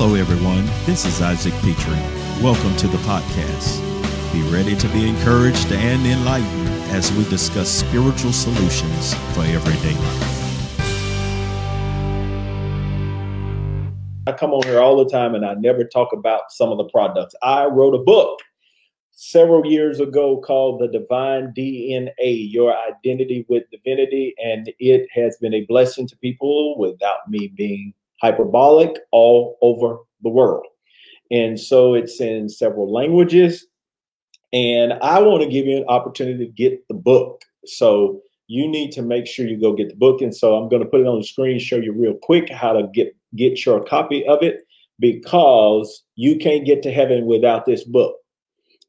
Hello, everyone. This is Isaac Pitre. Welcome to the podcast. Be ready to be encouraged and enlightened as we discuss spiritual solutions for everyday life. I come on here all the time and I never talk about some of the products. I wrote a book several years ago called The Divine DNA Your Identity with Divinity, and it has been a blessing to people without me being hyperbolic all over the world. And so it's in several languages. And I want to give you an opportunity to get the book. So you need to make sure you go get the book. And so I'm going to put it on the screen, show you real quick how to get get your copy of it because you can't get to heaven without this book.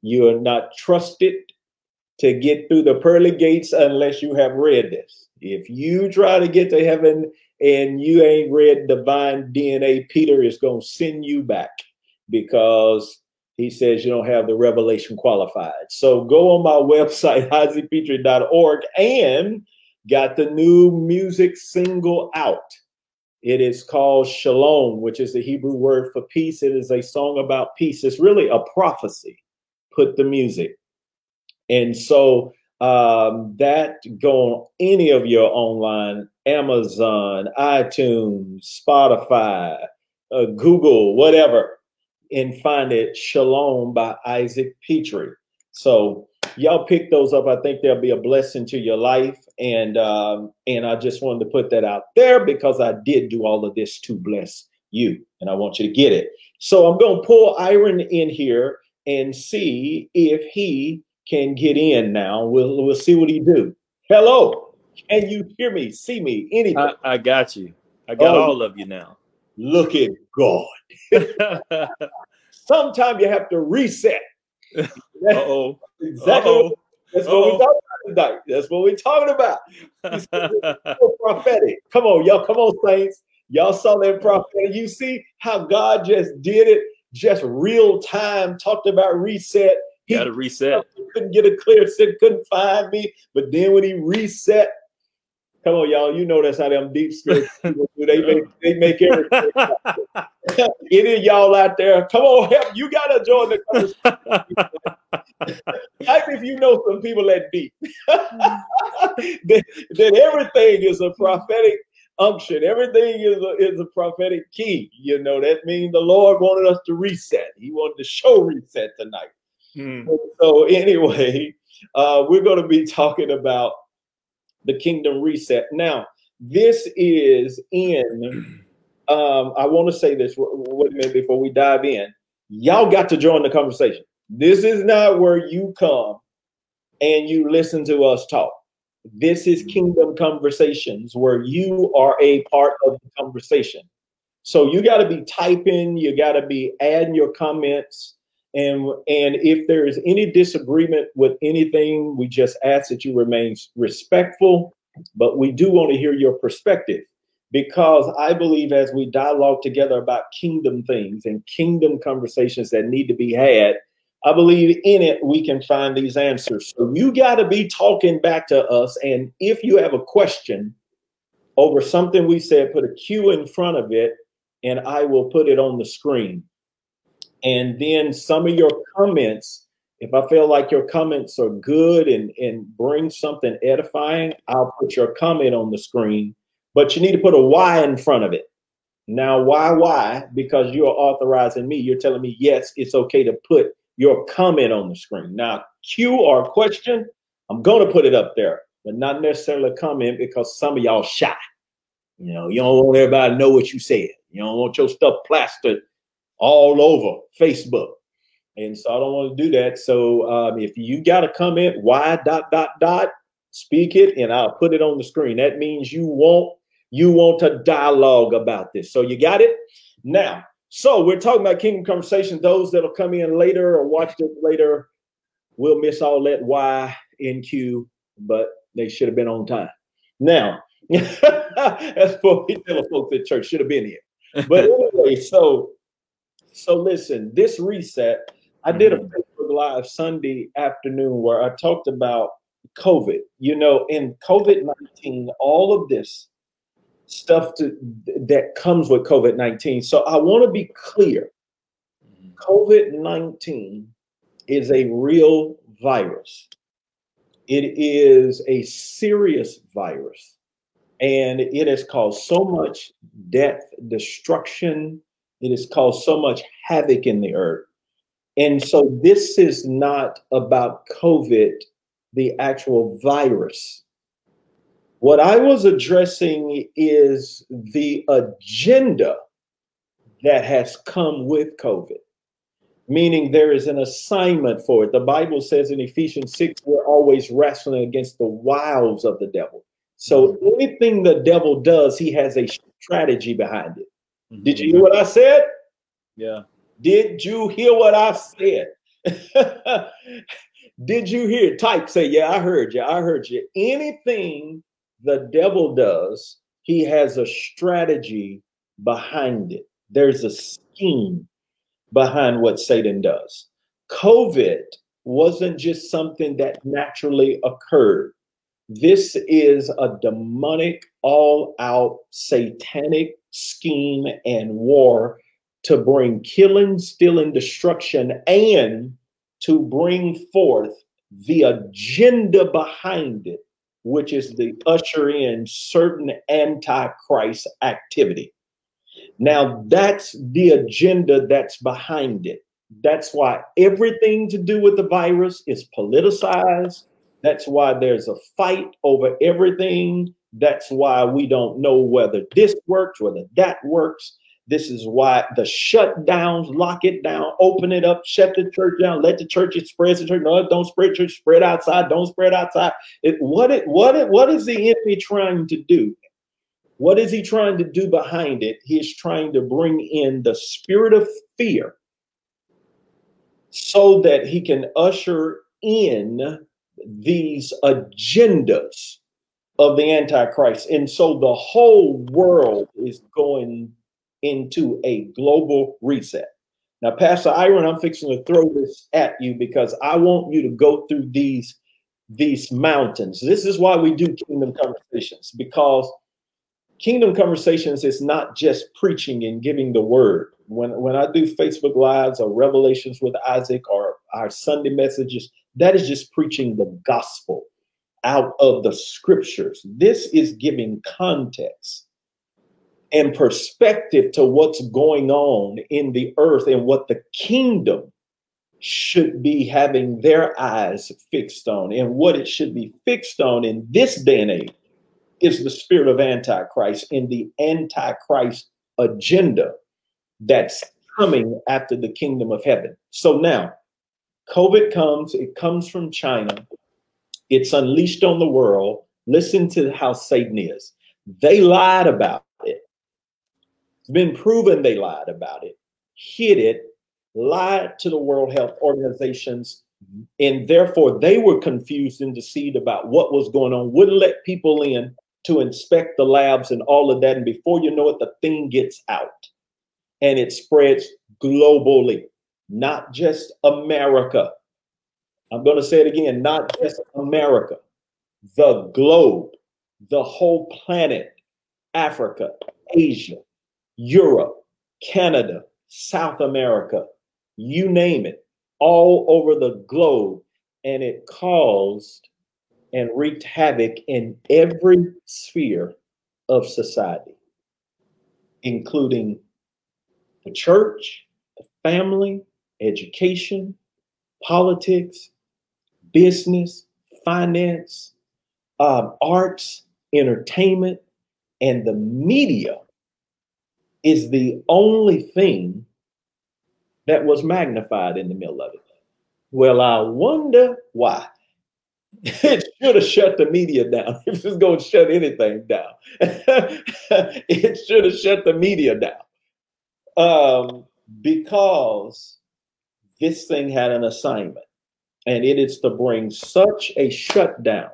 You are not trusted to get through the pearly gates unless you have read this. If you try to get to heaven and you ain't read divine DNA, Peter is going to send you back because he says you don't have the revelation qualified. So go on my website, isaacpitre.org, and got the new music single out. It is called Shalom, which is the Hebrew word for peace. It is a song about peace. It's really a prophecy. Put the music. And so um, that go on any of your online Amazon, iTunes, Spotify, uh, Google, whatever, and find it Shalom by Isaac Pitre. So y'all pick those up. I think they'll be a blessing to your life, and um, and I just wanted to put that out there because I did do all of this to bless you, and I want you to get it. So I'm to pull Iron in here and see if he can get in now. We'll we'll see what he do. Hello, can you hear me? See me? Anything? I, I got you. I got oh, all of you now. Look at God. Sometimes you have to reset. oh. Exactly. Uh-oh. That's what we're talking about tonight. That's what we're talking about. prophetic. Come on, y'all. Come on, saints. Y'all saw that prophetic. You see how God just did it, just real time. Talked about reset he got to reset. Couldn't get a clear set, couldn't find me. But then when he reset, come on, y'all, you know that's how them deep spirits do. They make they make everything. Any of y'all out there, come on, help! You gotta join the conversation. Type if you know some people that deep. that, that everything is a prophetic unction. Everything is a, is a prophetic key. You know, that means the Lord wanted us to reset. He wanted to show reset tonight. Hmm. So anyway, uh, we're going to be talking about the kingdom reset. Now, this is in. Um, I want to say this. Wait a minute before we dive in. Y'all got to join the conversation. This is not where you come and you listen to us talk. This is hmm. kingdom conversations where you are a part of the conversation. So you got to be typing, you got to be adding your comments. And, and if there is any disagreement with anything, we just ask that you remain respectful, but we do want to hear your perspective because I believe as we dialogue together about kingdom things and kingdom conversations that need to be had, I believe in it we can find these answers. So you got to be talking back to us. And if you have a question over something we said, put a Q in front of it, and I will put it on the screen. And then some of your comments, if I feel like your comments are good and, and bring something edifying, I'll put your comment on the screen. But you need to put a Y in front of it. Now, why, why? Because you're authorizing me. You're telling me, yes, it's okay to put your comment on the screen. Now, Q or question, I'm going to put it up there, but not necessarily a comment because some of y'all shy. You know, you don't want everybody to know what you said. You don't want your stuff plastered all over Facebook. And so I don't want to do that. So um, if you got a comment, why dot dot dot, speak it, and I'll put it on the screen. That means you want you want to dialogue about this. So you got it now. So we're talking about kingdom conversation. Those that'll come in later or watch this later will miss all that Y in Q, but they should have been on time. Now, that's what we tell folks at church should have been here. But anyway, so so listen, this reset, I did a mm-hmm. Facebook Live Sunday afternoon where I talked about COVID. You know, in COVID 19, all of this stuff to, that comes with COVID 19. So I want to be clear COVID 19 is a real virus, it is a serious virus, and it has caused so much death, destruction, it has caused so much havoc in the earth. And so this is not about COVID, the actual virus. What I was addressing is the agenda that has come with COVID, meaning there is an assignment for it. The Bible says in Ephesians 6, we're always wrestling against the wiles of the devil. So mm-hmm. anything the devil does, he has a strategy behind it. Mm-hmm. Did you hear what I said? Yeah. Did you hear what I said? Did you hear? Type say, Yeah, I heard you. I heard you. Anything the devil does, he has a strategy behind it. There's a scheme behind what Satan does. COVID wasn't just something that naturally occurred. This is a demonic, all out satanic scheme and war to bring killing, stealing, destruction, and to bring forth the agenda behind it, which is the usher in certain antichrist activity. Now, that's the agenda that's behind it. That's why everything to do with the virus is politicized. That's why there's a fight over everything. That's why we don't know whether this works, whether that works. This is why the shutdowns, lock it down, open it up, shut the church down, let the churches spread the church. No, don't spread church, spread outside, don't spread outside. It, what it what it what is the enemy trying to do? What is he trying to do behind it? He's trying to bring in the spirit of fear so that he can usher in these agendas of the Antichrist. And so the whole world is going into a global reset. Now, Pastor Iron, I'm fixing to throw this at you because I want you to go through these these mountains. This is why we do kingdom conversations because kingdom conversations is not just preaching and giving the word. When when I do Facebook lives or revelations with Isaac or our Sunday messages, that is just preaching the gospel out of the scriptures. This is giving context and perspective to what's going on in the earth and what the kingdom should be having their eyes fixed on. And what it should be fixed on in this day and age is the spirit of Antichrist and the Antichrist agenda that's coming after the kingdom of heaven. So now, COVID comes, it comes from China, it's unleashed on the world. Listen to how Satan is. They lied about it. It's been proven they lied about it, hid it, lied to the World Health Organizations, and therefore they were confused and deceived about what was going on, wouldn't let people in to inspect the labs and all of that. And before you know it, the thing gets out and it spreads globally, not just America. I'm going to say it again, not just America, the globe, the whole planet, Africa, Asia, Europe, Canada, South America, you name it, all over the globe. And it caused and wreaked havoc in every sphere of society, including the church, the family, education, politics, business, finance, um, arts, entertainment, and the media is the only thing that was magnified in the middle of it. Well, I wonder why. It should have shut the media down. If it's going to shut anything down, it should have shut the media down. Um, because this thing had an assignment, and it is to bring such a shutdown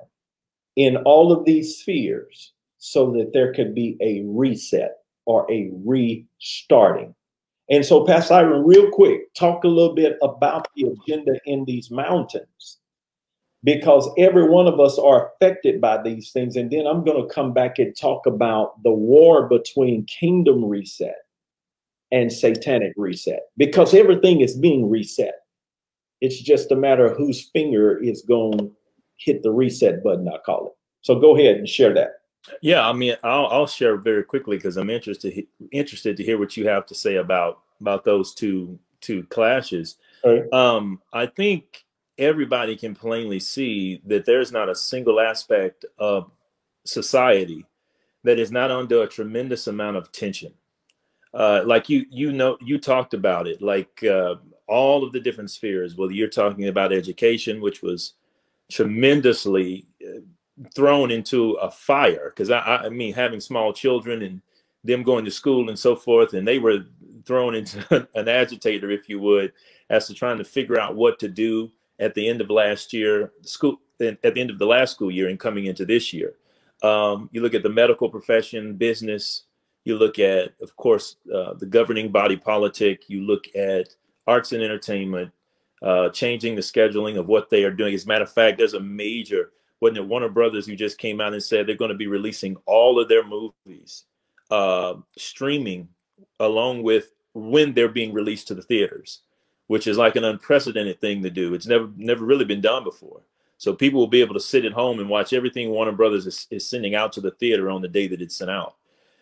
in all of these spheres so that there could be a reset or a restarting. And so, Pastor Iron, real quick, talk a little bit about the agenda in these mountains. because every one of us are affected by these things. And then I'm going to come back and talk about the war between kingdom reset and satanic reset because everything is being reset. It's just a matter of whose finger is going to hit the reset button, I call it. So go ahead and share that. Yeah, I mean, I'll, I'll share very quickly because I'm interested interested to hear what you have to say about about those two two clashes. Right. Um, I think everybody can plainly see that there's not a single aspect of society that is not under a tremendous amount of tension. Uh, like you, you know, you talked about it, like uh, all of the different spheres. Whether you're talking about education, which was tremendously uh, thrown into a fire, because I, I mean, having small children and them going to school and so forth, and they were thrown into an agitator, if you would, as to trying to figure out what to do at the end of last year, school at the end of the last school year, and coming into this year. Um, you look at the medical profession, business. You look at, of course, uh, the governing body politic. You look at arts and entertainment, uh, changing the scheduling of what they are doing. As a matter of fact, there's a major, wasn't it Warner Brothers who just came out and said they're going to be releasing all of their movies uh, streaming along with when they're being released to the theaters, which is like an unprecedented thing to do. It's never never really been done before. So people will be able to sit at home and watch everything Warner Brothers is, is sending out to the theater on the day that it's sent out.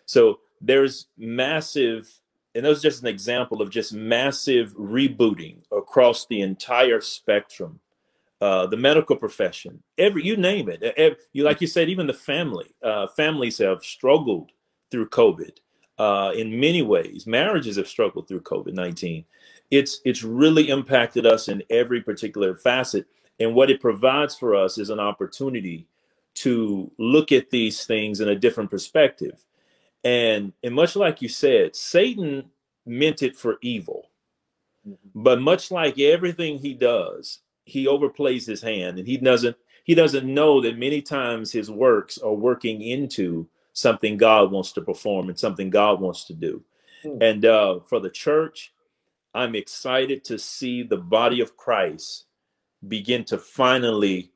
So there's massive, and that was just an example of just massive rebooting across the entire spectrum. Uh, the medical profession, every you name it, every, you like you said, even the family, uh, families have struggled through COVID uh, in many ways. Marriages have struggled through COVID nineteen. It's it's really impacted us in every particular facet, and what it provides for us is an opportunity to look at these things in a different perspective. And and much like you said, Satan meant it for evil, mm-hmm. but much like everything he does, he overplays his hand, and he doesn't he doesn't know that many times his works are working into something God wants to perform and something God wants to do. Hmm. And uh, for the church, I'm excited to see the body of Christ begin to finally,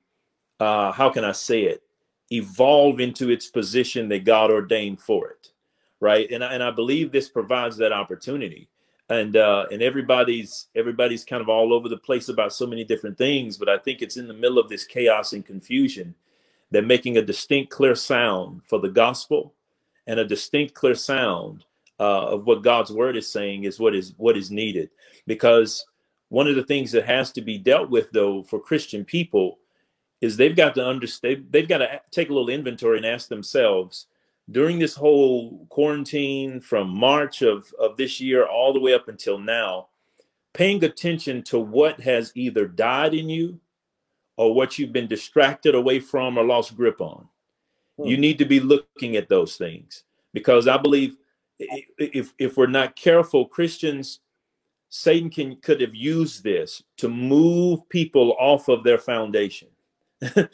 uh, how can I say it, evolve into its position that God ordained for it, right? And and I believe this provides that opportunity. And uh, and everybody's everybody's kind of all over the place about so many different things, but I think it's in the middle of this chaos and confusion they're making a distinct, clear sound for the gospel and a distinct, clear sound uh, of what God's word is saying is what is what is needed. Because one of the things that has to be dealt with, though, for Christian people, is they've got to understand. They've got to take a little inventory and ask themselves during this whole quarantine from March of of this year all the way up until now, paying attention to what has either died in you or what you've been distracted away from or lost grip on. Hmm. You need to be looking at those things because I believe if if we're not careful, Christians, Satan can could have used this to move people off of their foundation. yeah.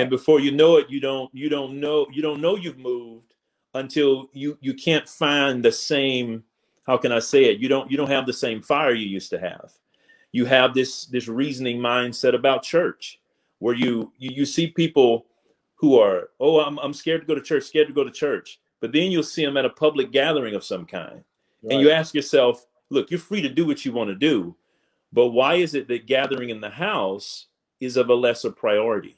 And before you know it, you don't you don't know you don't know you've moved until you you can't find the same how can I say it? You don't you don't have the same fire you used to have. You have this this reasoning mindset about church where you, you you see people who are oh I'm I'm scared to go to church, scared to go to church, but then you'll see them at a public gathering of some kind, right. and you ask yourself, look, you're free to do what you want to do, but why is it that gathering in the house is of a lesser priority?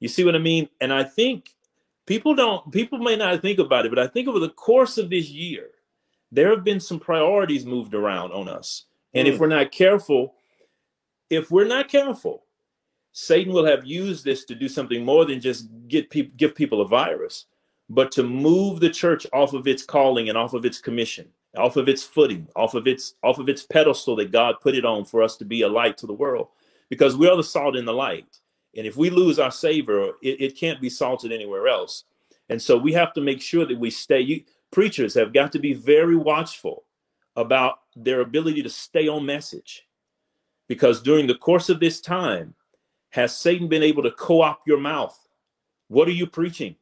You see what I mean? And I think people don't people may not think about it, but I think over the course of this year, there have been some priorities moved around on us. And mm. if we're not careful, if we're not careful, Satan will have used this to do something more than just get people give people a virus, but to move the church off of its calling and off of its commission, off of its footing, off of its off of its pedestal that God put it on for us to be a light to the world. Because we are the salt and the light. And if we lose our savor, it, it can't be salted anywhere else. And so we have to make sure that we stay. You, preachers have got to be very watchful about their ability to stay on message. Because during the course of this time, has Satan been able to co opt your mouth? What are you preaching?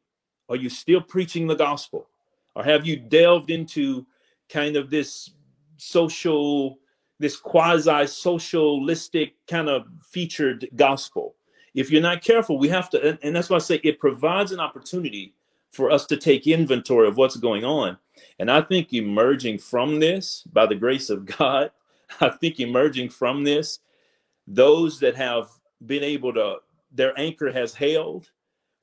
Are you still preaching the gospel? Or have you delved into kind of this social, this quasi socialistic kind of featured gospel? If you're not careful, we have to, and, and that's why I say it provides an opportunity for us to take inventory of what's going on. And I think emerging from this, by the grace of God, I think emerging from this, those that have been able to, their anchor has held,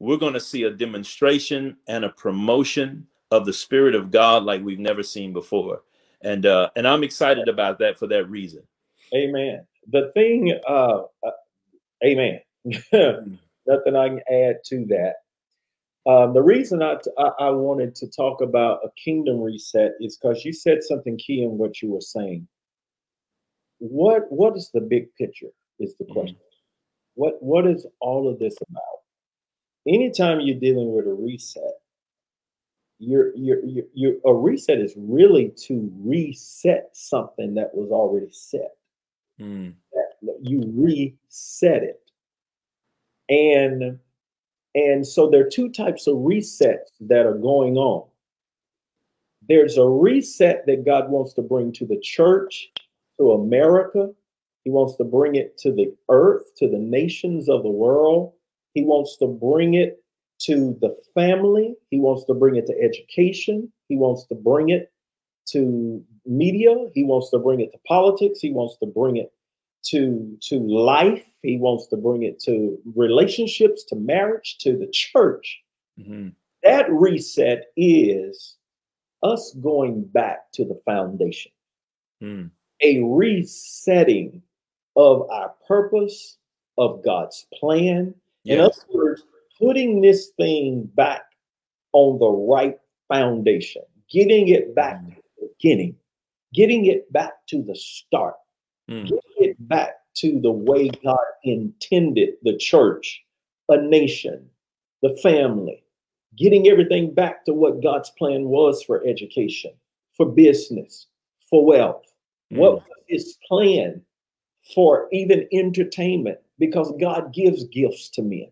we're going to see a demonstration and a promotion of the Spirit of God like we've never seen before. And uh, and I'm excited about that for that reason. Amen. The thing, uh, uh amen. Nothing I can add to that. Um, the reason I, t- I, I wanted to talk about a kingdom reset is because you said something key in what you were saying. What what is the big picture? Is the question. Mm-hmm. What what is all of this about? Anytime you're dealing with a reset, you're, you're, a reset is really to reset something that was already set. Mm. You reset it. And and so there are two types of resets that are going on. There's a reset that God wants to bring to the church, to America. He wants to bring it to the earth, to the nations of the world. He wants to bring it to the family. He wants to bring it to education. He wants to bring it to media. He wants to bring it to politics. He wants to bring it to to life. He wants to bring it to relationships, to marriage, to the church. Mm-hmm. That reset is us going back to the foundation, mm. a resetting of our purpose, of God's plan. Yes. In other words, putting this thing back on the right foundation, getting it back mm. to the beginning, getting it back to the start, mm. getting back to the way God intended the church, a nation, the family, getting everything back to what God's plan was for education, for business, for wealth. Mm. What was his plan for even entertainment? Because God gives gifts to men.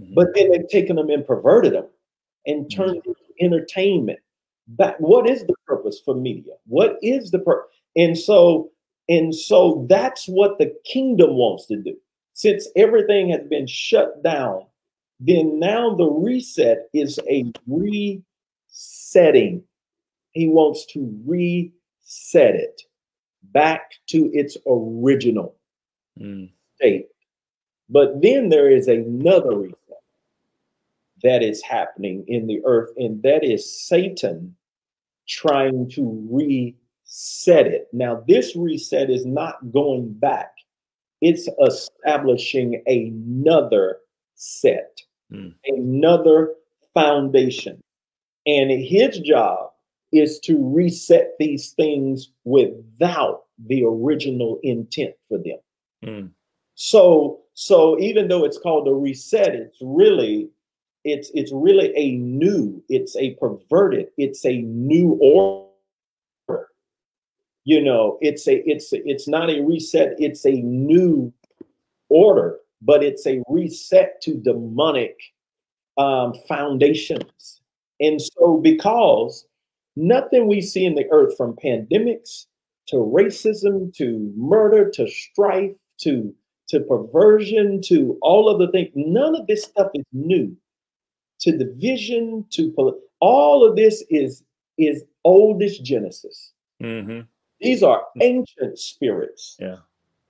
Mm-hmm. But then they've taken them and perverted them and mm-hmm. turned mm-hmm. entertainment back. What is the purpose for media? What is the purpose? And so, and so that's what the kingdom wants to do. Since everything has been shut down, then now the reset is a resetting. He wants to reset it back to its original mm. state. But then there is another reset that is happening in the earth, and that is Satan trying to reset it. Now, this reset is not going back, it's establishing another set, mm. another foundation. And his job is to reset these things without the original intent for them. Mm. So, so even though it's called a reset, it's really it's it's really a new it's a perverted it's a new order you know it's a it's it's not a reset it's a new order but it's a reset to demonic um, foundations and so because nothing we see in the earth from pandemics to racism to murder to strife to to perversion to all of the things none of this stuff is new to division to all of this is is oldest Genesis. Mm-hmm. These are ancient spirits. Yeah.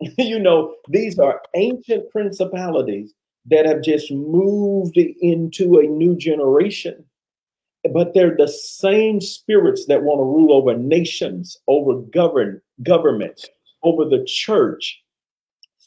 you know, these are ancient principalities that have just moved into a new generation. But they're the same spirits that want to rule over nations, over govern governments, over the church.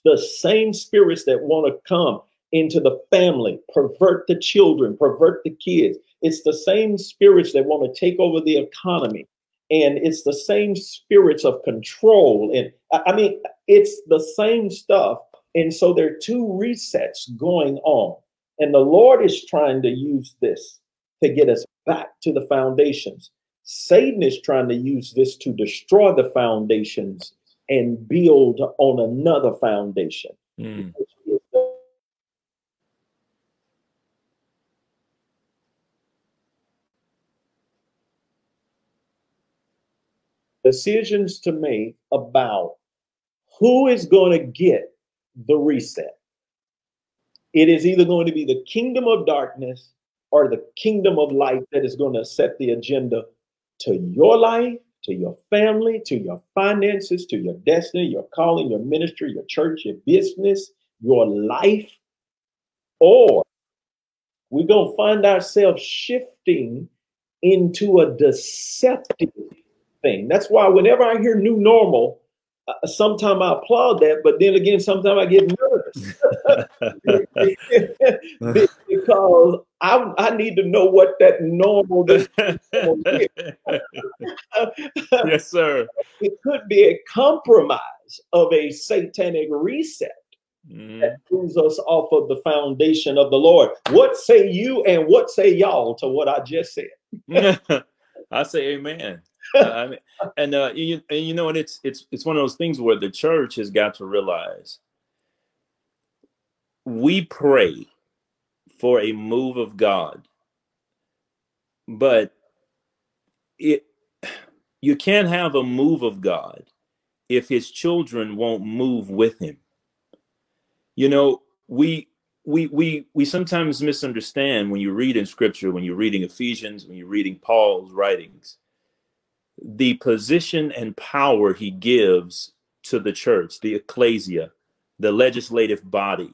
The same spirits that want to come into the family, pervert the children, pervert the kids. It's the same spirits that want to take over the economy. And it's the same spirits of control. And I mean, it's the same stuff. And so there are two resets going on. And the Lord is trying to use this to get us back to the foundations. Satan is trying to use this to destroy the foundations and build on another foundation. Mm. Decisions to make about who is going to get the reset. It is either going to be the kingdom of darkness or the kingdom of light that is going to set the agenda to your life, to your family, to your finances, to your destiny, your calling, your ministry, your church, your business, your life. Or we're going to find ourselves shifting into a deceptive thing. That's why whenever I hear new normal, uh, sometimes I applaud that, but then again, sometimes I get nervous because I, I need to know what that normal is. yes, sir. It could be a compromise of a satanic reset Mm. that moves us off of the foundation of the Lord. What say you and what say y'all to what I just said? I say amen. And uh, you, and you know, and it's it's it's one of those things where the church has got to realize we pray for a move of God, but it you can't have a move of God if His children won't move with Him. You know, we we we we sometimes misunderstand when you read in Scripture, when you're reading Ephesians, when you're reading Paul's writings the position and power he gives to the church, the ecclesia, the legislative body,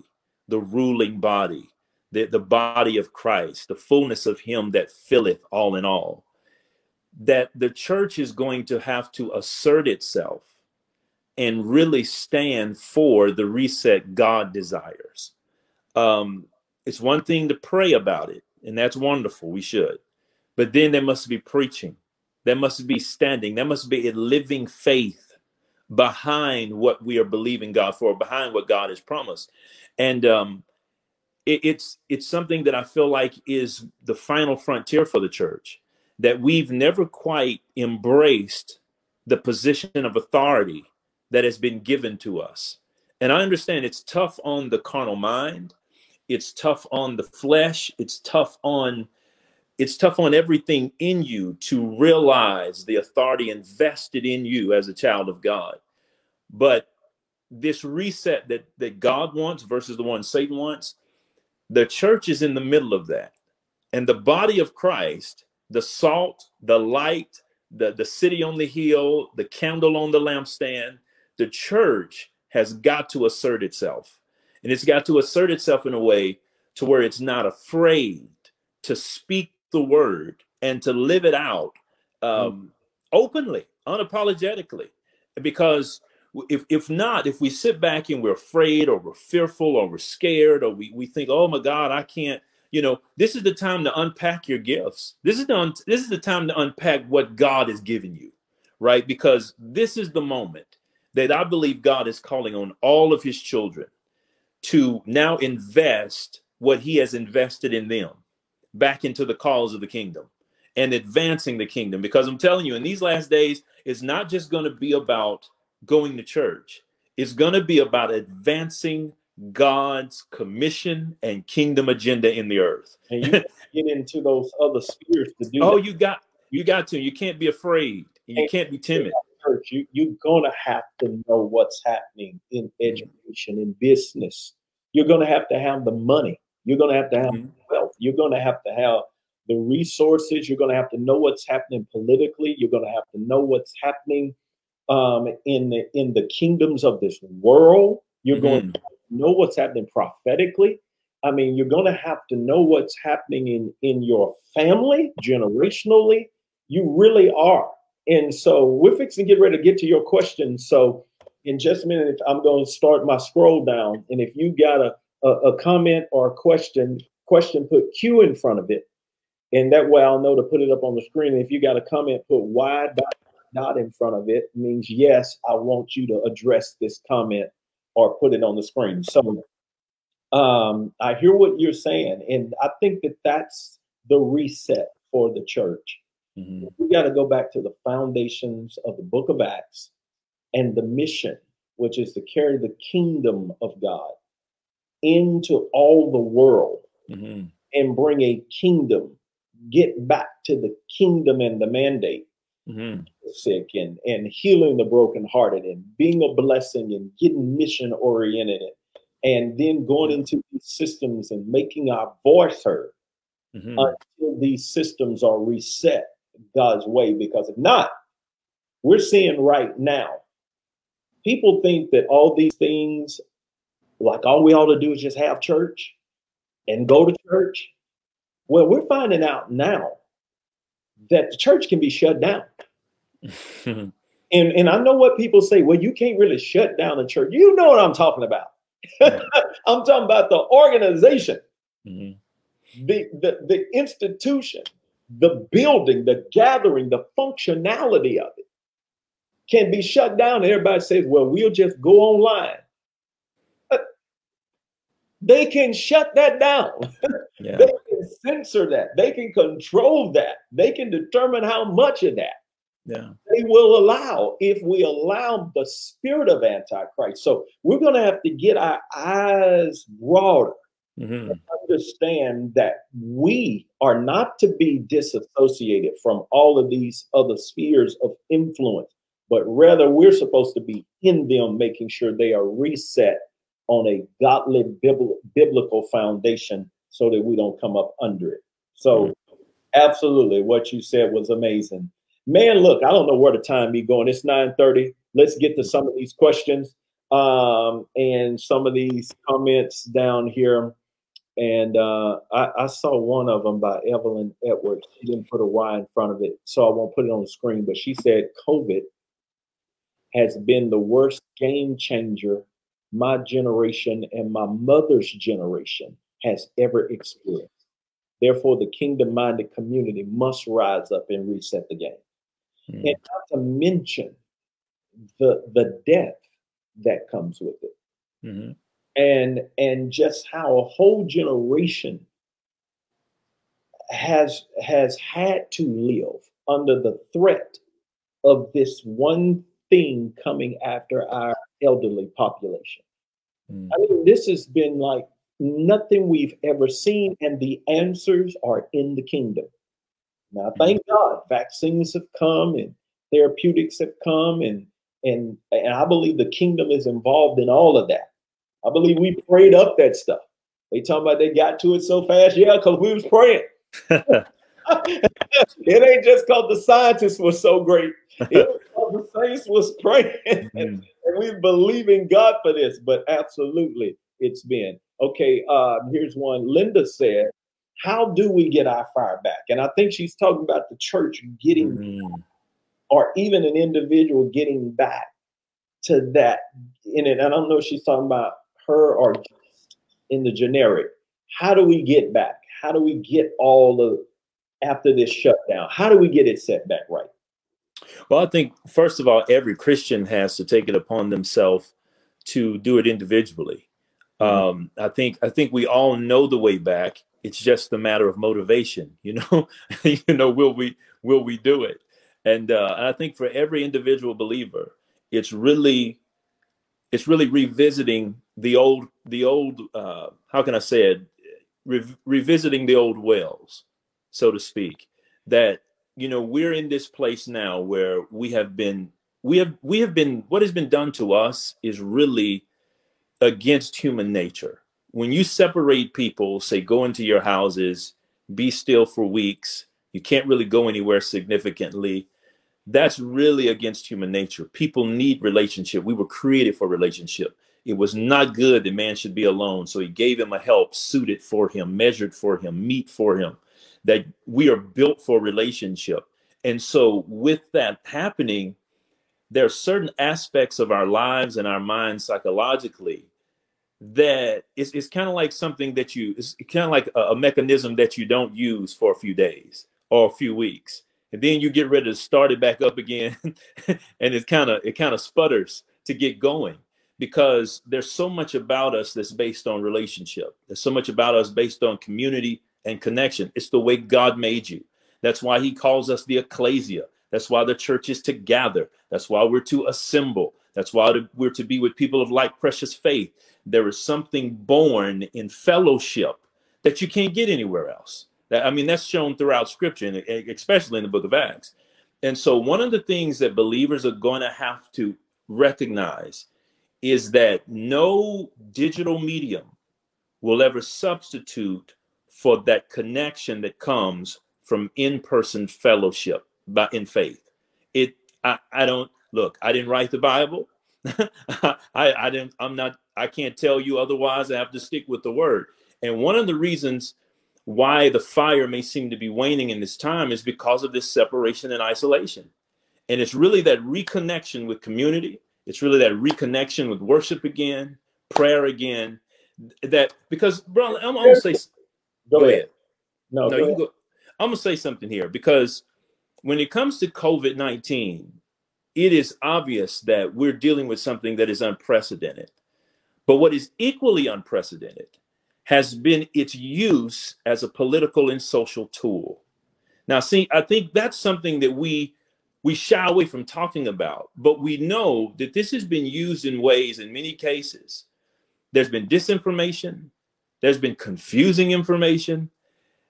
the ruling body, the, the body of Christ, the fullness of him that filleth all in all. That the church is going to have to assert itself and really stand for the reset God desires. Um, it's one thing to pray about it, and that's wonderful. We should. But then there must be preaching there must be standing. There must be a living faith behind what we are believing God for, behind what God has promised. And um, it, it's it's something that I feel like is the final frontier for the church. That we've never quite embraced the position of authority that has been given to us. And I understand it's tough on the carnal mind, it's tough on the flesh, it's tough on it's tough on everything in you to realize the authority invested in you as a child of God. But this reset that that God wants versus the one Satan wants, the church is in the middle of that. And the body of Christ, the salt, the light, the, the city on the hill, the candle on the lampstand, the church has got to assert itself. And it's got to assert itself in a way to where it's not afraid to speak the word and to live it out um, openly, unapologetically. Because if, if not, if we sit back and we're afraid or we're fearful or we're scared or we, we think, oh my God, I can't, you know, this is the time to unpack your gifts. This is the un- this is the time to unpack what God has given you, right? Because this is the moment that I believe God is calling on all of his children to now invest what he has invested in them back into the cause of the kingdom and advancing the kingdom. Because I'm telling you, in these last days, it's not just going to be about going to church, it's going to be about advancing God's commission and kingdom agenda in the earth. And you get into those other spheres to do. oh, that. you got you got to. You can't be afraid. And You can't be timid. church, you, you're going to have to know what's happening in education, in business. You're going to have to have the money. You're going to have to have Mhm. wealth. You're going to have to have the resources. You're going to have to know what's happening politically. You're going to have to know what's happening um, in the in the kingdoms of this world. You're going Mhm. to know what's happening prophetically. I mean, you're going to have to know what's happening in in your family generationally. You really are. And so we're fixing to get ready to get to your question. So in just a minute, I'm going to start my scroll down. And if you got a, a, a comment or a question, question, put Q in front of it. And that way I'll know to put it up on the screen. And if you got a comment, put Y dot, dot in front of it means yes, I want you to address this comment or put it on the screen. So um, I hear what you're saying. And I think that that's the reset for the church Mhm. we got to go back to the foundations of the book of Acts and the mission, which is to carry the kingdom of God into all the world Mhm. and bring a kingdom, get back to the kingdom and the mandate, Mhm. sick and, and healing the brokenhearted and being a blessing and getting mission oriented and then going into these systems and making our voice heard Mhm. until these systems are reset God's way. Because if not, we're seeing right now, people think that all these things, like all we ought to do is just have church and go to church. Well, we're finding out now that the church can be shut down. And, and I know what people say, well, you can't really shut down the church. You know what I'm talking about. Yeah. I'm talking about the organization. Mhm. the, the the institution, the building, the gathering, the functionality of it can be shut down. Everybody says, well, we'll just go online. They can shut that down. Yeah. They can censor that. They can control that. They can determine how much of that Yeah. they will allow if we allow the spirit of Antichrist. So we're going to have to get our eyes broader Mhm. understand that we are not to be disassociated from all of these other spheres of influence, but rather we're supposed to be in them, making sure they are reset on a godly biblical foundation so that we don't come up under it. So, absolutely, what you said was amazing. Man, look, I don't know where the time be going. It's 9:30. Let's get to some of these questions um, and some of these comments down here. And uh, I, I saw one of them by Evelyn Edwards. She didn't put a Y in front of it, so I won't put it on the screen. But she said COVID has been the worst game changer my generation and my mother's generation has ever experienced. Therefore, the kingdom minded community must rise up and reset the game. Mhm. And not to mention the, the death that comes with it Mhm. and and just how a whole generation has has had to live under the threat of this one thing coming after our elderly population. Mhm. I mean, this has been like nothing we've ever seen, and the answers are in the kingdom. Now, thank God, vaccines have come and therapeutics have come, and and and I believe the kingdom is involved in all of that. I believe we prayed up that stuff. They talking about they got to it so fast, yeah, because we was praying. it ain't just because the scientists were so great. It the saints was praying and, Mhm. and we believe in God for this. But absolutely, it's been okay. Uh, here's one. Linda said, "How do we get our fire back?" And I think she's talking about the church getting, Mhm. or even an individual getting back to that. In it, I don't know if she's talking about her or in the generic. How do we get back? How do we get all of after this shutdown? How do we get it set back right? Well, I think first of all, every Christian has to take it upon themselves to do it individually. Um, I think I think we all know the way back. It's just a matter of motivation. You know, you know, will we will we do it? And uh, I think for every individual believer, it's really it's really revisiting the old the old uh, how can I say it? Re- revisiting the old wells, so to speak. That you know we're in this place now where we have been we have we have been what has been done to us is really against human nature. When you separate people say go into your houses be still for weeks you can't really go anywhere significantly that's really against human nature. People need relationship. We were created for relationship. It was not good that man should be alone so he gave him a help suited for him measured for him meet for him that we are built for relationship. And so with that happening there are certain aspects of our lives and our minds psychologically that it's, it's kind of like something that you it's kind of like a, a mechanism that you don't use for a few days or a few weeks. And then you get ready to start it back up again and it kind of it kind of sputters to get going because there's so much about us that's based on relationship. There's so much about us based on community and connection. It's the way god made you. That's why he calls us the ecclesia. That's why the church is to gather. That's why we're to assemble. That's why we're to be with people of like precious faith. There is something born in fellowship that you can't get anywhere else. I mean, that's shown throughout scripture, and especially in the book of Acts. And so, one of the things that believers are going to have to recognize is that no digital medium will ever substitute for that connection that comes from in-person fellowship by in faith. It I, I don't look, I didn't write the Bible. I, I didn't I'm not I can't tell you otherwise. I have to stick with the word. And one of the reasons why the fire may seem to be waning in this time is because of this separation and isolation. And it's really that reconnection with community. It's really that reconnection with worship again, prayer again. That because, bro, I'm, gonna say. Go, go ahead. ahead. No, no, you go. I'm gonna say something here because when it comes to COVID 19, it is obvious that we're dealing with something that is unprecedented. But what is equally unprecedented has been its use as a political and social tool. Now, see, I think that's something that we we shy away from talking about, but we know that this has been used in ways in many cases. There's been disinformation, there's been confusing information,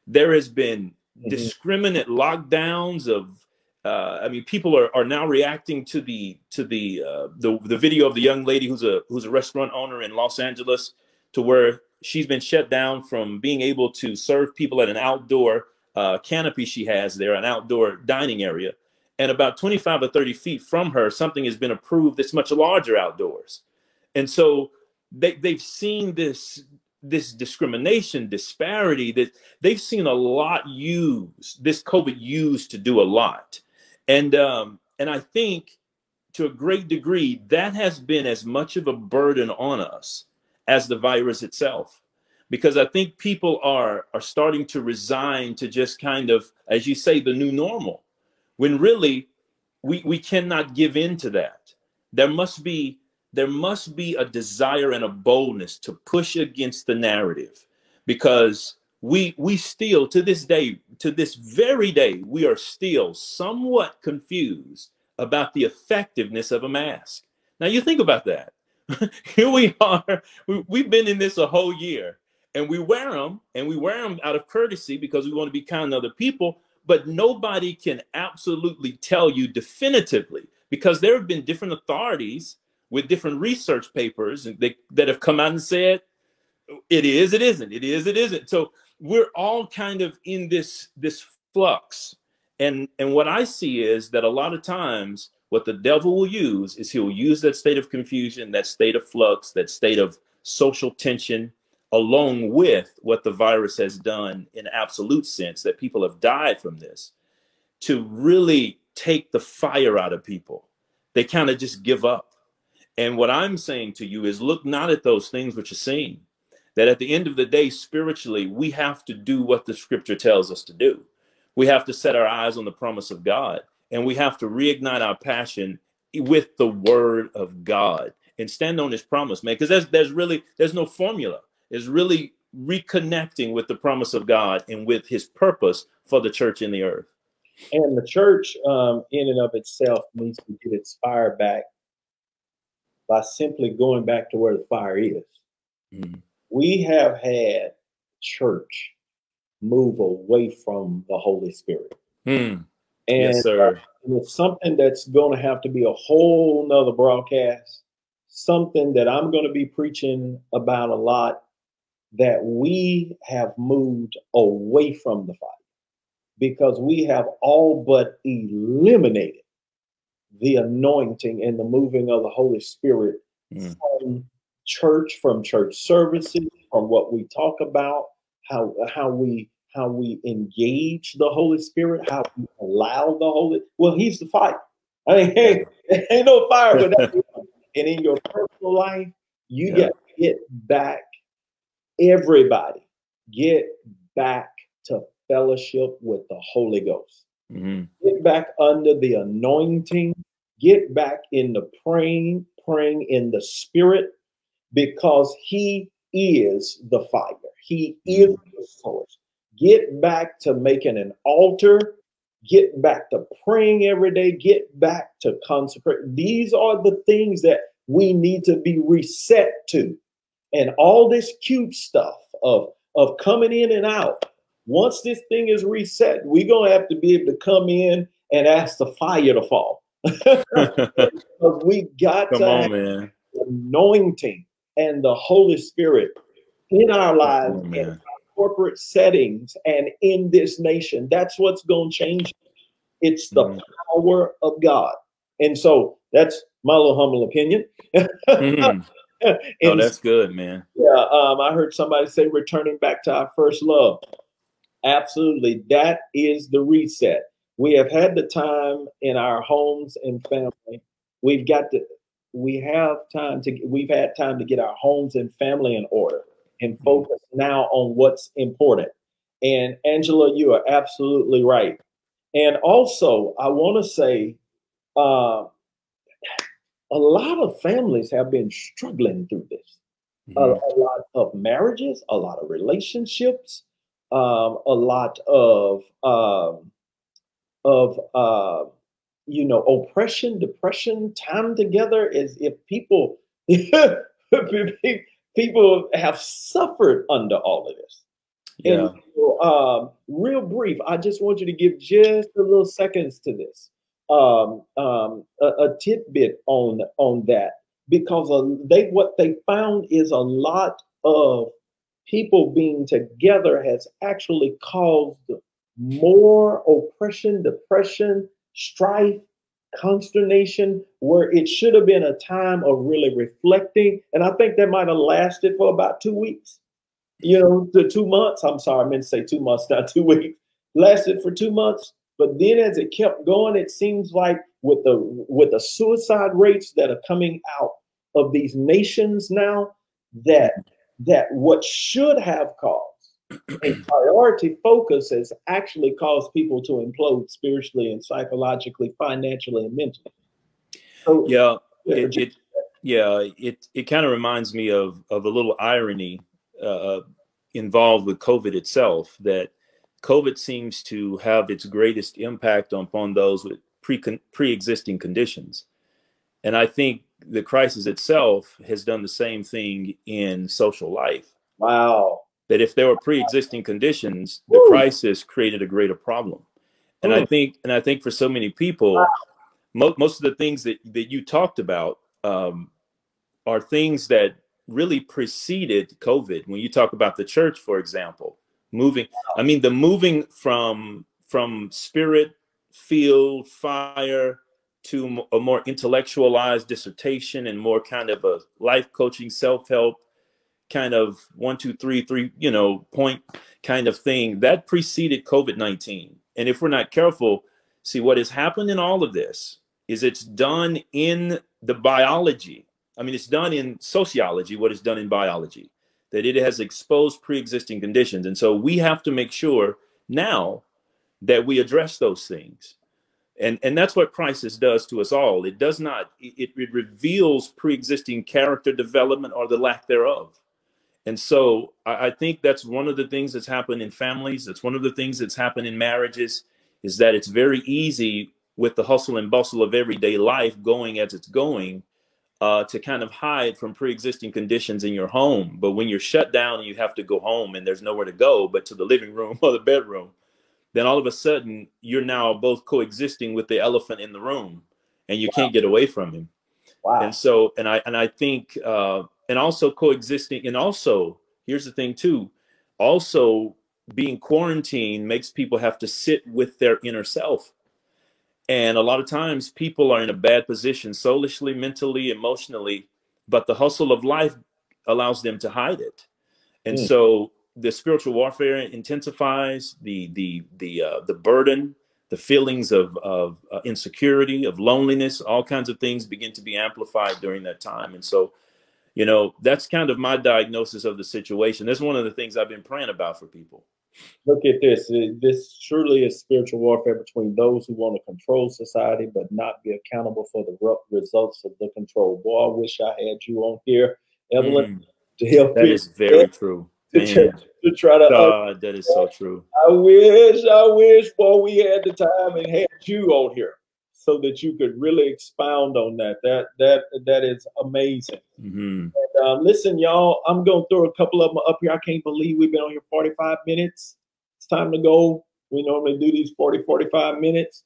there has been mm-hmm. discriminate lockdowns of uh, I mean, people are, are now reacting to the to the, uh, the the video of the young lady who's a who's a restaurant owner in Los Angeles, to where she's been shut down from being able to serve people at an outdoor uh, canopy she has there, an outdoor dining area, and about 25 or 30 feet from her, something has been approved that's much larger outdoors, and so they they've seen this this discrimination disparity that they've seen a lot used this covid used to do a lot and um, and I think to a great degree that has been as much of a burden on us as the virus itself because I think people are are starting to resign to just kind of, as you say, the new normal, when really we we cannot give in to that. There must be there must be a desire and a boldness to push against the narrative because we we still to this day to this very day we are still somewhat confused about the effectiveness of a mask. Now you think about that. Here we are. We, we've been in this a whole year and we wear them and we wear them out of courtesy because we want to be kind to other people but nobody can absolutely tell you definitively because there have been different authorities with different research papers that, that have come out and said it is it isn't it is it isn't. So we're all kind of in this this flux. And and what i see is that a lot of times what the devil will use is he'll use that state of confusion that state of flux that state of social tension along with what the virus has done in absolute sense that people have died from this to really take the fire out of people. They kind of just give up and what i'm saying to you is look not at those things which are seen that at the end of the day, spiritually, we have to do what the scripture tells us to do. We have to set our eyes on the promise of God and we have to reignite our passion with the word of God and stand on his promise, man. Because there's there's really there's no formula. It's really reconnecting with the promise of God and with his purpose for the church in the earth. And the church, um, in and of itself, needs to get its fire back by simply going back to where the fire is. Mm-hmm we have had church move away from the Holy Spirit. Hmm. And, yes, sir. and it's something that's going to have to be a whole nother broadcast, something that I'm going to be preaching about a lot that we have moved away from the fire because we have all but eliminated the anointing and the moving of the Holy Spirit mm. from church, from church services, from what we talk about, how how we how we engage the Holy Spirit, how we allow the Holy. Well, He's the fire. I mean, hey, ain't no fire without. And in your personal life, you yeah. to get back. Everybody, get back to fellowship with the Holy Ghost. Mm-hmm. Get back under the anointing. Get back in the praying, praying in the Spirit because he is the fire. He is mm-hmm. the source. Get back to making an altar. Get back to praying every day. Get back to consecrate. These are the things that we need to be reset to. And all this cute stuff of, of coming in and out. Once this thing is reset, we're going to have to be able to come in and ask the fire to fall. we got come to on, man anointing and the Holy Spirit in our lives, Oh, in our corporate settings, and in this nation. That's what's going to change. It's the Mhm. power of God. And so that's my little humble opinion. Mhm. Oh, that's good, man. yeah, um, I heard somebody say returning back to our first love. Absolutely. That is the reset. We have had the time in our homes and family. We've got to, we have time to, we've had time to get our homes and family in order and focus now on what's important. And Angela, you are absolutely right. And also, I want to say, uh, a lot of families have been struggling through this a, Mhm. a lot of marriages, a lot of relationships, um, a lot of um, of uh, you know oppression, depression, time together. Is if people people have suffered under all of this. Yeah. And so, um, real brief, I just want you to give just a little seconds to this, um, um, a, a tidbit on on that, because uh, they what they found is a lot of people being together has actually caused more oppression, depression, strife, consternation, where it should have been a time of really reflecting. And I think that might have lasted for about two weeks you know, the two months. I'm sorry, I meant to say two months, not two weeks. Lasted for two months, but then as it kept going, it seems like with the with the suicide rates that are coming out of these nations now, that that what should have caused a priority focus has actually caused people to implode spiritually and psychologically, financially, and mentally. So Yeah. yeah, It, it yeah, it it kind of reminds me of of a little irony uh, involved with COVID itself. That COVID seems to have its greatest impact upon those with pre pre existing conditions, and I think the crisis itself has done the same thing in social life. wow. That if there were pre existing conditions, the Woo. crisis created a greater problem. And I Mm. think, and I think for so many people, mo- most of the things that that you talked about um, are things that really preceded COVID. When you talk about the church, for example, moving, I mean, the moving from from spirit field, fire to a more intellectualized dissertation and more kind of a life coaching, self help kind of one, two, three, three, you know, point kind of thing that preceded COVID 19. And if we're not careful, see what has happened in all of this is it's done in the biology. I mean, it's done in sociology, what is done in biology, that it has exposed pre existing conditions. And so we have to make sure now that we address those things. And, and that's what crisis does to us all. It does not, it, it reveals pre existing character development or the lack thereof. And so I, I think that's one of the things that's happened in families. That's one of the things that's happened in marriages is that it's very easy with the hustle and bustle of everyday life going as it's going uh, to kind of hide from pre-existing conditions in your home. But when you're shut down and you have to go home and there's nowhere to go but to the living room or the bedroom, then all of a sudden you're now both coexisting with the elephant in the room and you can't get away from him Wow. and so and i and i think uh and also coexisting and also here's the thing too also being quarantined makes people have to sit with their inner self and a lot of times people are in a bad position soulishly mentally emotionally but the hustle of life allows them to hide it and Mm. so the spiritual warfare intensifies the the the uh, the burden the feelings of of uh, insecurity of loneliness all kinds of things begin to be amplified during that time. And so you know that's kind of my diagnosis of the situation. That's one of the things i've been praying about for people. Look at this. This truly is spiritual warfare between those who want to control society but not be accountable for the results of the control. Boy, I wish I had you on here, Evelyn, Mm, to help that is very true to, try, to try to. uh, that is so true I wish, I wish, boy, we had the time and had you on here so that you could really expound on that. That that that is amazing. hmm Uh, listen, y'all, I'm going to throw a couple of them up here. I can't believe we've been on here 45 minutes. It's time to go. We normally do these 40, 45 minutes.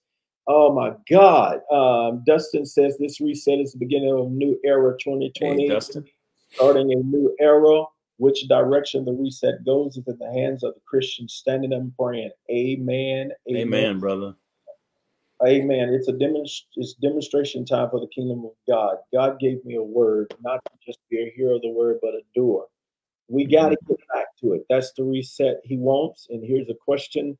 Oh my God. Um, Dustin says this reset is the beginning of a new era 2020. Hey, Dustin. Starting a new era. Which direction the reset goes is in the hands of the Christians standing up and praying. Amen. Amen, Amen brother. Amen. It's a demonst- it's demonstration time for the kingdom of God. God gave me a word, not to just be a hearer of the word, but a doer. We mm-hmm. got to get back to it. That's the reset he wants. And here's a question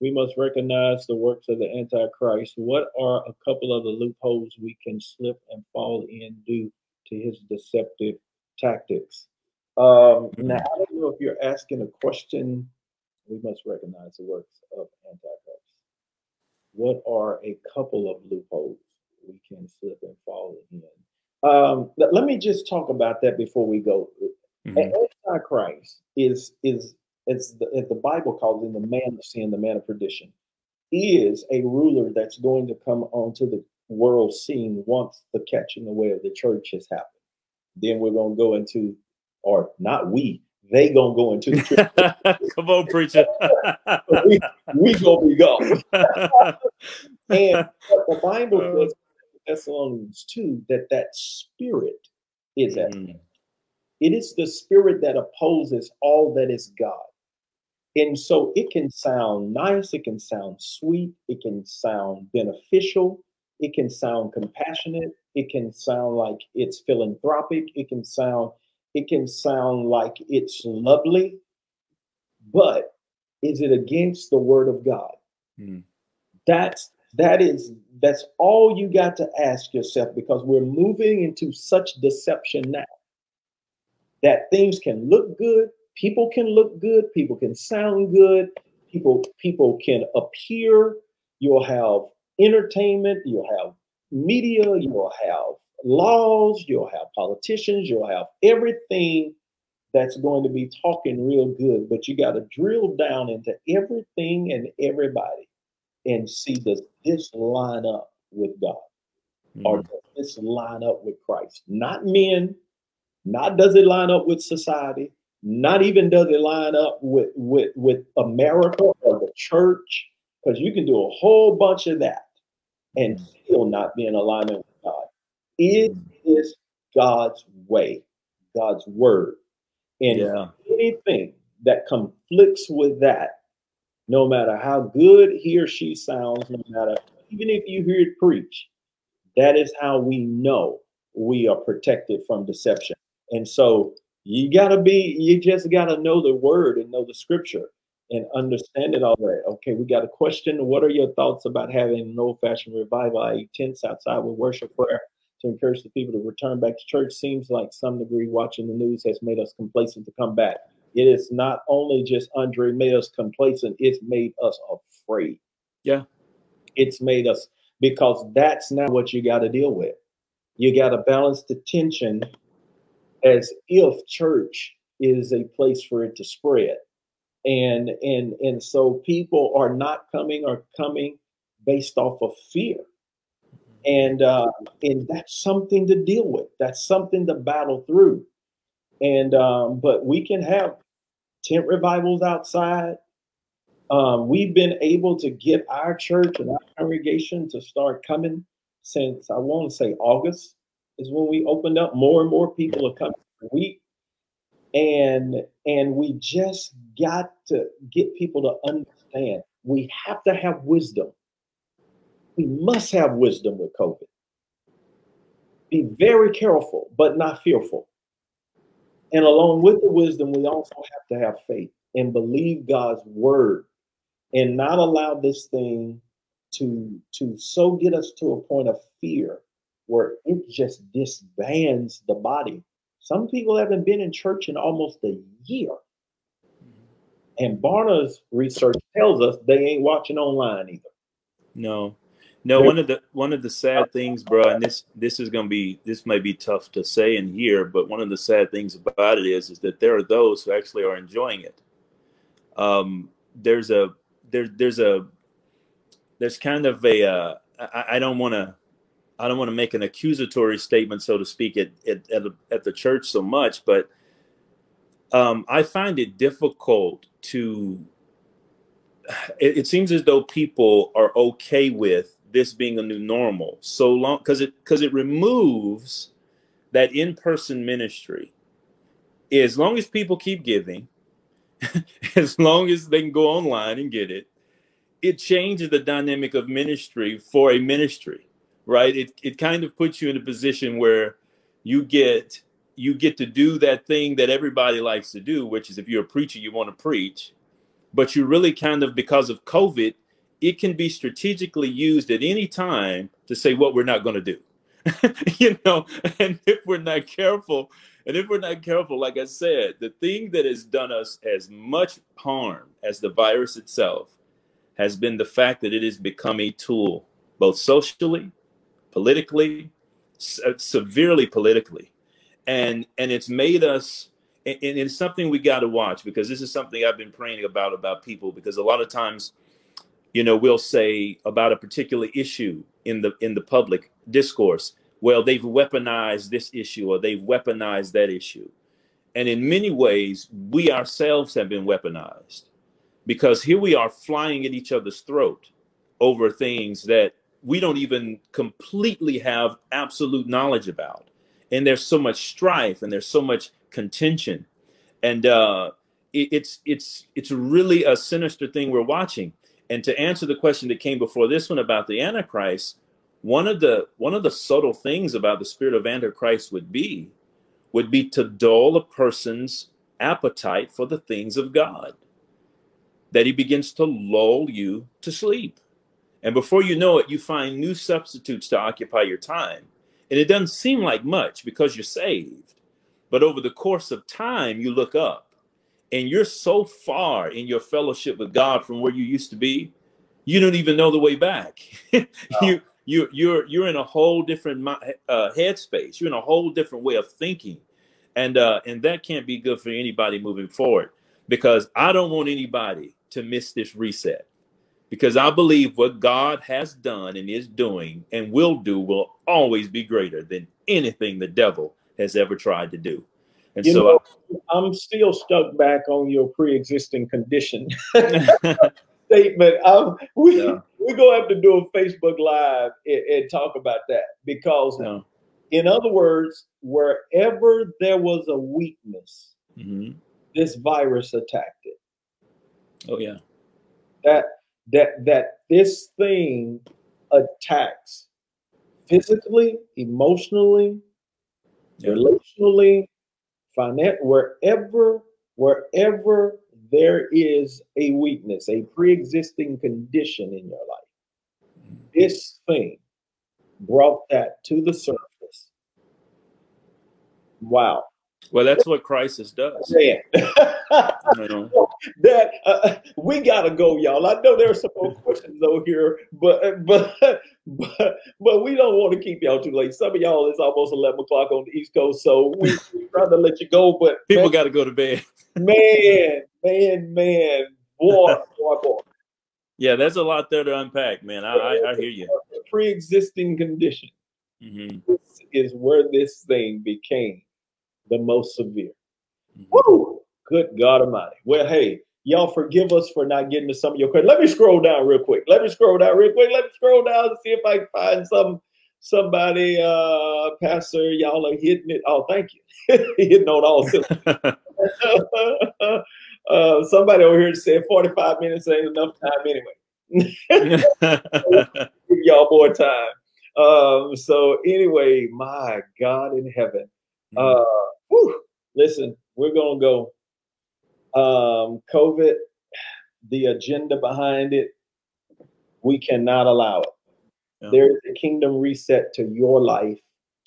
we must recognize the works of the Antichrist. What are a couple of the loopholes we can slip and fall in due to his deceptive tactics? Um, now, I don't know if you're asking a question. We must recognize the works of Antichrist. What are a couple of loopholes we can slip and fall in? Um, let, let, me just talk about that before we go. Mm-hmm. Antichrist is is as the, as the Bible calls him, the man of sin, the man of perdition, is a ruler that's going to come onto the world scene once the catching away of the church has happened. Then we're going to go into, or not we, they gonna go into the church. Come on, preacher. we we gonna be gone. and the Bible uh. says Thessalonians 2 that that spirit is at mm. It is the spirit that opposes all that is God. And so it can sound nice, it can sound sweet, it can sound beneficial, it can sound compassionate, it can sound like it's philanthropic, it can sound it can sound like it's lovely, but is it against the word of God? Mm. That's that is that's all you got to ask yourself because we're moving into such deception now that things can look good people can look good, people can sound good, people people can appear. You'll have entertainment, you'll have media, you'll have laws, you'll have politicians, you'll have everything that's going to be talking real good, but you got to drill down into everything and everybody and see does this line up with God mm-hmm. or does this line up with Christ? Not men, not does it line up with society, not even does it line up with with with America or the church, because you can do a whole bunch of that and still not be in alignment. It is God's way, God's word. And yeah. anything that conflicts with that, no matter how good he or she sounds, no matter even if you hear it preach, that is how we know we are protected from deception. And so you gotta be, you just gotta know the word and know the scripture and understand it all right. Okay, we got a question. What are your thoughts about having an old-fashioned revival, i.e., tents outside with worship prayer to encourage the people to return back to church? Seems like some degree watching the news has made us complacent to come back. It is not only just Andre made us complacent, it's made us afraid. Yeah. It's made us because that's not what you got to deal with. You got to balance the tension as if church is a place for it to spread and and and so people are not coming or coming based off of fear and uh and that's something to deal with that's something to battle through and um but we can have tent revivals outside um we've been able to get our church and our congregation to start coming since i want to say august is when we opened up. More and more people are coming every week. And and we just got to get people to understand we have to have wisdom. We must have wisdom with COVID. Be very careful, but not fearful. And along with the wisdom, we also have to have faith and believe God's word and not allow this thing to, to so get us to a point of fear where it just disbands the body. Some people haven't been in church in almost a year. And Barna's research tells us they ain't watching online either. No. No, one of the one of the sad things, bro, and this this is gonna be this may be tough to say and hear, but one of the sad things about it is is that there are those who actually are enjoying it. Um, there's a there there's a there's kind of a uh, I, I don't want to I don't want to make an accusatory statement, so to speak, at at, at, at the church so much, but um, I find it difficult to. It, it seems as though people are okay with this being a new normal. So long because it because it removes that in-person ministry. As long as people keep giving as long as they can go online and get it it changes the dynamic of ministry for a ministry right? It, it kind of puts you in a position where you get you get to do that thing that everybody likes to do which is if you're a preacher you want to preach but you really kind of because of covid it can be strategically used at any time to say what we're not going to do. You know and if we're not careful and if we're not careful like i said the thing that has done us as much harm as the virus itself has been the fact that it has become a tool both socially politically se- uh, severely politically. And and it's made us and it's something we got to watch because this is something i've been praying about about people because a lot of times you know we'll say about a particular issue in the in the public discourse well they've weaponized this issue or they've weaponized that issue. And in many ways we ourselves have been weaponized because here we are flying at each other's throat over things that we don't even completely have absolute knowledge about. And there's so much strife and there's so much contention. And uh it, it's it's it's really a sinister thing we're watching and to answer the question that came before this one about the antichrist one of the one of the subtle things about the spirit of antichrist would be would be to dull a person's appetite for the things of god. That he begins to lull you to sleep. And before you know it you find new substitutes to occupy your time. And it doesn't seem like much because you're saved. But over the course of time you look up and you're so far in your fellowship with god from where you used to be you don't even know the way back. You you you're you're in a whole different uh, headspace. You're in a whole different way of thinking. And uh and that can't be good for anybody moving forward because i don't want anybody to miss this reset because i believe what god has done and is doing and will do will always be greater than anything the devil has ever tried to do and You so know, I'm still stuck back on your pre-existing condition statement. Um, we Yeah. we're gonna have to do a Facebook live and, and talk about that because, no. in other words, wherever there was a weakness, hmm this virus attacked it. oh yeah That that that this thing attacks physically, emotionally, Yeah. relationally, finan- wherever wherever there is a weakness, a pre-existing condition in your life, this thing brought that to the surface. Wow, well that's what crisis does. Know. That uh, we gotta go, y'all. I know there are some more questions over here, but but but but we don't want to keep y'all too late. Some of y'all it's almost eleven o'clock on the East Coast, so we trying to let you go. But people man, got to go to bed. Man, man, man, boy, boy, boy. yeah there's a lot there to unpack man. I i, I hear you. Pre-existing condition. Hmm this is where this thing became the most severe. Mhm. Woo! Good God Almighty. Well, hey, y'all forgive us for not getting to some of your questions. Let me scroll down real quick. Let me scroll down real quick. Let me scroll down and see if I can find some somebody. Uh, Pastor, y'all are hitting it. Oh, thank you. hitting on all cylinders. uh, somebody over here said 45 minutes ain't enough time anyway. Give y'all more time. Um, so anyway, my God in heaven. Uh, whew, listen, we're gonna go. Um, COVID, the agenda behind it, we cannot allow it. Yeah. There is a kingdom reset to your life,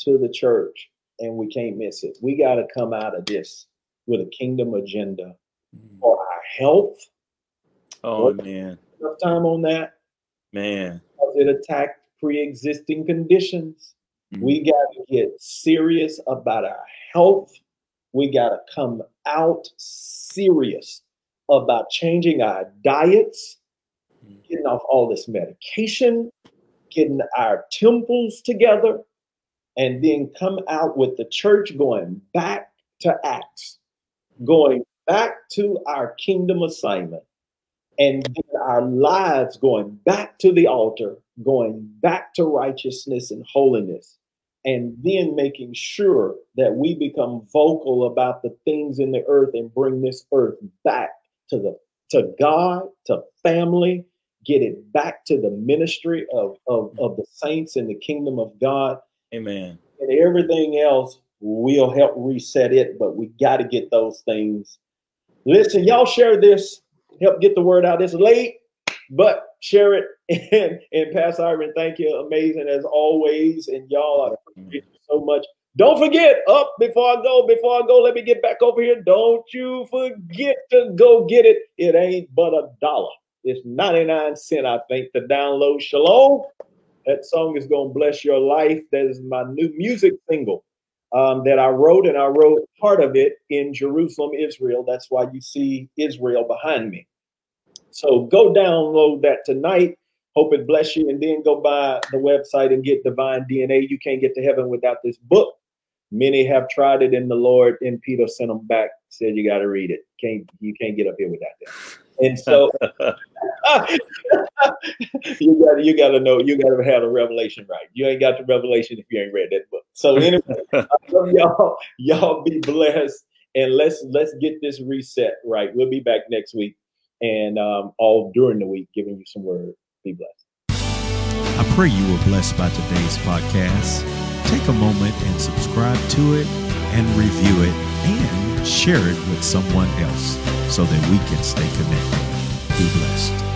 to the church, and we can't miss it. We got to come out of this with a kingdom agenda Mhm. for our health. oh man Enough time on that man because it attacked pre-existing conditions. Mhm. We got to get serious about our health. We got to come out serious about changing our diets, Mhm. getting off all this medication, getting our temples together, and then come out with the church going back to Acts, going back to our kingdom assignment, and our lives going back to the altar going back to righteousness and holiness, and then making sure that we become vocal about the things in the earth and bring this earth back to the to God, to family, get it back to the ministry of, of, of the saints in the kingdom of God. Amen. And everything else will help reset it, but we got to get those things. Listen, y'all share this, help get the word out. It's late, but share it. And, and Pastor Ivan, thank you. Amazing as always. And y'all, I appreciate you so much. Don't forget, up before I go, before I go, let me get back over here. Don't you forget to go get it. It ain't but a dollar. It's 99 cent, I think, to download. Shalom. That song is going to bless your life. That is my new music single um, that I wrote, and I wrote part of it in Jerusalem, Israel. That's why you see Israel behind me. So go download that tonight. Hope it bless you, and then go by the website and get Divine DNA. You can't get to heaven without this book. Many have tried it in the Lord, and Peter sent them back. Said you got to read it. Can't you can't get up here without that. And so you got you got to know you got to have the revelation right. You ain't got the revelation if you ain't read that book. So anyway, y'all y'all be blessed and let's let's get this reset right. We'll be back next week and um, all during the week giving you some word. Be blessed. I pray you were blessed by today's podcast. Take a moment and subscribe to it and review it and share it with someone else so that we can stay connected. Be blessed.